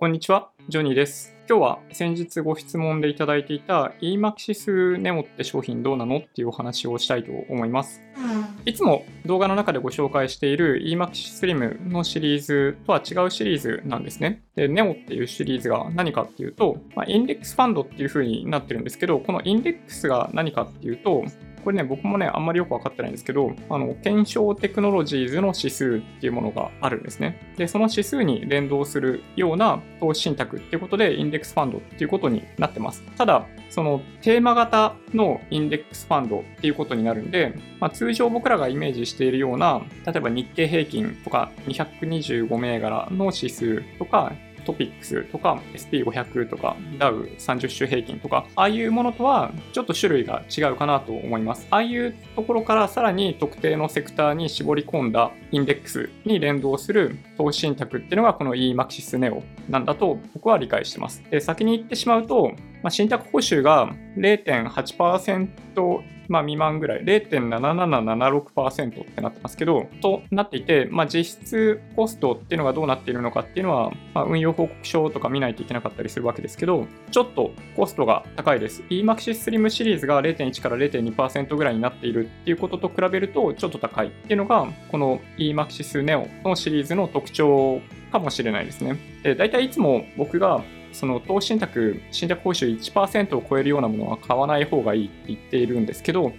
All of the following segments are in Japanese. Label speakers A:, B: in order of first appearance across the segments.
A: こんにちは、ジョニーです。今日は先日ご質問でいただいていた eMaxis Neo って商品どうなのっていうお話をしたいと思います。いつも動画の中でご紹介している eMaxis Slim のシリーズとは違うシリーズなんですね。で、Neo っていうシリーズが何かっていうと、まあ、インデックスファンドっていう風になってるんですけど、このインデックスが何かっていうと、これね、僕もね、あんまりよくわかってないんですけど、あの、検証テクノロジーズの指数っていうものがあるんですね。で、その指数に連動するような投資信託っていうことで、インデックスファンドっていうことになってます。ただ、そのテーマ型のインデックスファンドっていうことになるんで、まあ、通常僕らがイメージしているような、例えば日経平均とか225銘柄の指数とか、トピックスとか SP500 とかダウ30種平均とか、ああいうものとはちょっと種類が違うかなと思います。ああいうところからさらに特定のセクターに絞り込んだインデックスに連動する投資信託っていうのがこの eMaxis Neo なんだと僕は理解してます。で先に言ってしまうと、まあ、信託報酬が0.8%まあ、未満ぐらい、0.7776%ってなってますけど、となっていて、まあ、実質コストっていうのがどうなっているのかっていうのは、まあ、運用報告書とか見ないといけなかったりするわけですけど、ちょっとコストが高いです。eMaxis Slim シリーズが0.1から0.2%ぐらいになっているっていうことと比べると、ちょっと高いっていうのが、この eMaxis Neo のシリーズの特徴かもしれないですね。で、大体いつも僕がその投資信託、信託報酬1%を超えるようなものは買わない方がいいって言っているんですけど、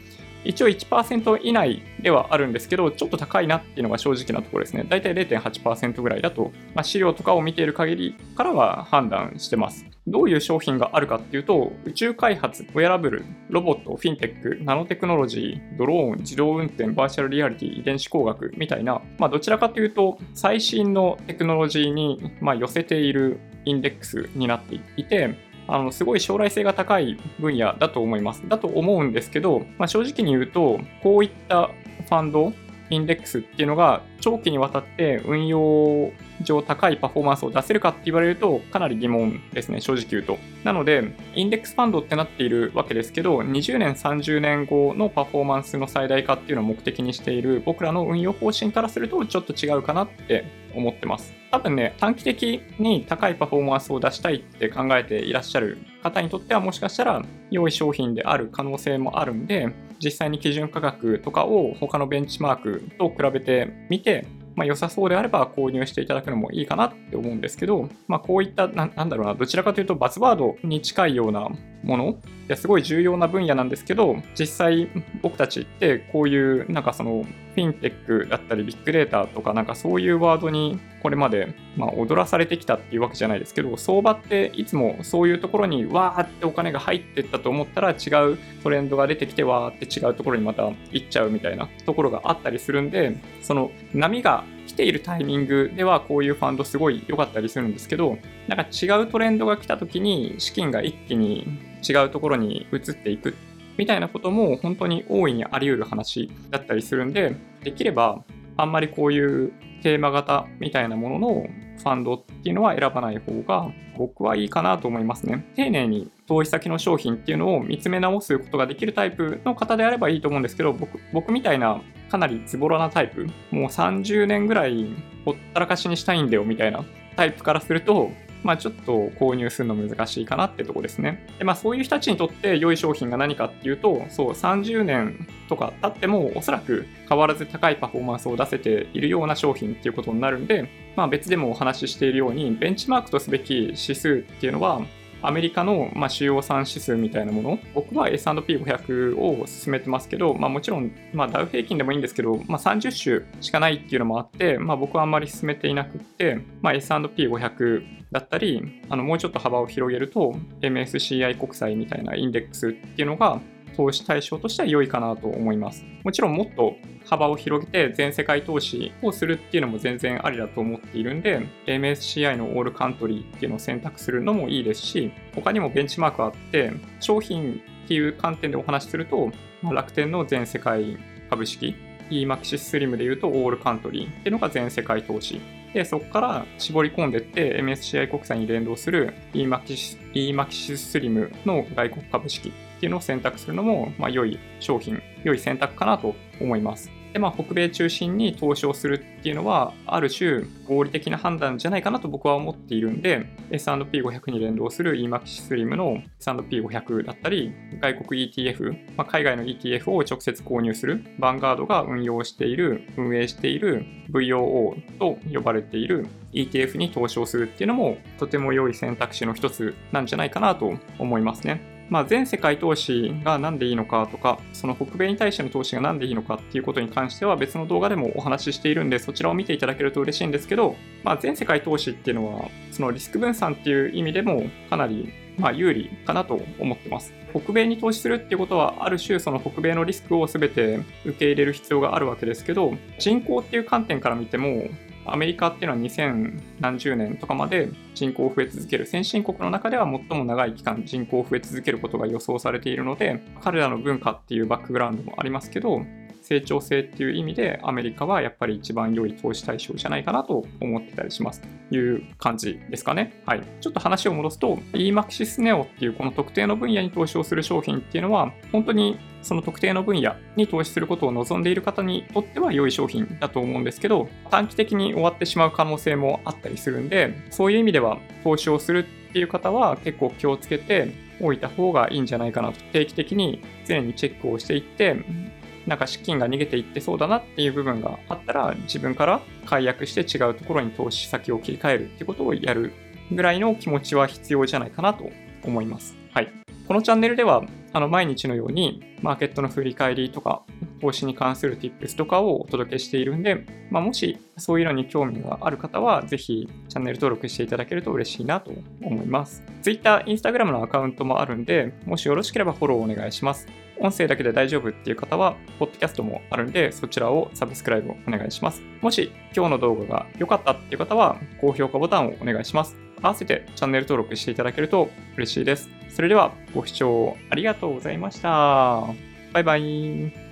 A: 一応1%以内ではあるんですけど、ちょっと高いなっていうのが正直なところですね。だいたい0.8%ぐらいだと、まあ、資料とかを見ている限りからは判断してます。どういう商品があるかっていうと、宇宙開発、ウェアラブル、ロボット、フィンテック、ナノテクノロジー、ドローン、自動運転、バーチャルリアリティ、遺伝子工学みたいな、まあ、どちらかというと、最新のテクノロジーに、まあ、寄せているインデックスになっていて、あのすごい将来性が高い分野だと思います。だと思うんですけど、まあ、正直に言うと、こういったファンド、インデックスっていうのが長期にわたって運用上高いパフォーマンスを出せるかって言われるとかなり疑問ですね、正直言うと。なので、インデックスファンドってなっているわけですけど、20年、30年後のパフォーマンスの最大化っていうのを目的にしている僕らの運用方針からするとちょっと違うかなって思ってます。多分ね、短期的に高いパフォーマンスを出したいって考えていらっしゃる方にとってはもしかしたら良い商品である可能性もあるんで、実際に基準価格とかを他のベンチマークと比べてみて、まあ、良さそうであれば購入していただくのもいいかなって思うんですけど、まあ、こういったな、なんだろうな、どちらかというとバズワードに近いようなもの、いやすごい重要な分野なんですけど、実際僕たちってこういうなんかそのフィンテックだったりビッグデータとかなんかそういうワードにこれまでまあ踊らされてきたっていうわけじゃないですけど、相場っていつもそういうところにわーってお金が入ってったと思ったら違うトレンドが出てきてわーって違うところにまた行っちゃうみたいなところがあったりするんで、その波がているタイミングではこういうファンドすごい良かったりするんですけど、なんか違うトレンドが来た時に資金が一気に違うところに移っていくみたいなことも本当に大いにあり得る話だったりするんで、できればあんまりこういうテーマ型みたいなもののファンドっていうのは選ばない方が僕はいいかなと思いますね。丁寧に投資先の商品っていうのを見つめ直すことができるタイプの方であればいいと思うんですけど、僕僕みたいなかなりズボラなタイプ、もう30年ぐらいほったらかしにしたいんだよみたいなタイプからすると、まあちょっと購入するの難しいかなってとこですね。で、まあそういう人たちにとって良い商品が何かっていうと、そう30年とか経ってもおそらく変わらず高いパフォーマンスを出せているような商品っていうことになるんで、まあ別でもお話ししているように、ベンチマークとすべき指数っていうのは、アメリカの、まあ、主要産指数みたいなもの、僕は S&P500 を進めてますけど、まあ、もちろん、まあ、ダウ平均でもいいんですけど、まあ、30種しかないっていうのもあって、まあ、僕はあんまり進めていなくって、まあ、S&P500 だったり、あのもうちょっと幅を広げると、MSCI 国債みたいなインデックスっていうのが、投資対象としては良いかなと思います。もちろんもっと幅を広げて全世界投資をするっていうのも全然ありだと思っているんで、MSCI のオールカントリーっていうのを選択するのもいいですし、他にもベンチマークあって、商品っていう観点でお話しすると、ま、楽天の全世界株式、eMaxis Slim で言うとオールカントリーっていうのが全世界投資。で、そこから絞り込んでって MSCI 国債に連動する eMaxis Slim の外国株式っていうのを選択するのも、まあ、良い商品、良い選択かなと思います。で、まあ、北米中心に投資をするっていうのは、ある種合理的な判断じゃないかなと僕は思っているんで、S&P500 に連動する EMAX スリムの S&P500 だったり、外国 ETF、まあ、海外の ETF を直接購入する、バンガードが運用している、運営している VOO と呼ばれている ETF に投資をするっていうのも、とても良い選択肢の一つなんじゃないかなと思いますね。まあ、全世界投資が何でいいのかとか、その北米に対しての投資が何でいいのかっていうことに関しては別の動画でもお話ししているんで、そちらを見ていただけると嬉しいんですけど、まあ、全世界投資っていうのは、そのリスク分散っていう意味でもかなりまあ有利かなと思ってます。北米に投資するっていうことは、ある種その北米のリスクを全て受け入れる必要があるわけですけど、人口っていう観点から見ても、アメリカっていうのは2000何十年とかまで人口増え続ける。先進国の中では最も長い期間人口増え続けることが予想されているので彼らの文化っていうバックグラウンドもありますけど成長性っていう意味でアメリカはやっぱり一番良い投資対象じゃないかなと思ってたりします。いう感じですかね。はい。ちょっと話を戻すと EMAXIS NEO っていうこの特定の分野に投資をする商品っていうのは本当にその特定の分野に投資することを望んでいる方にとっては良い商品だと思うんですけど短期的に終わってしまう可能性もあったりするんでそういう意味では投資をするっていう方は結構気をつけておいた方がいいんじゃないかなと定期的に常にチェックをしていってなんか資金が逃げていってそうだなっていう部分があったら自分から解約して違うところに投資先を切り替えるっていうことをやるぐらいの気持ちは必要じゃないかなと思います。はい。このチャンネルではあの毎日のようにマーケットの振り返りとか投資に関する Tips とかをお届けしているんで、まあ、もしそういうのに興味がある方はぜひチャンネル登録していただけると嬉しいなと思います。Twitter、Instagram のアカウントもあるんで、もしよろしければフォローお願いします。音声だけで大丈夫っていう方は、ポッドキャストもあるんで、そちらをサブスクライブお願いします。もし今日の動画が良かったっていう方は、高評価ボタンをお願いします。合わせてチャンネル登録していただけると嬉しいです。それではご視聴ありがとうございました。バイバイ。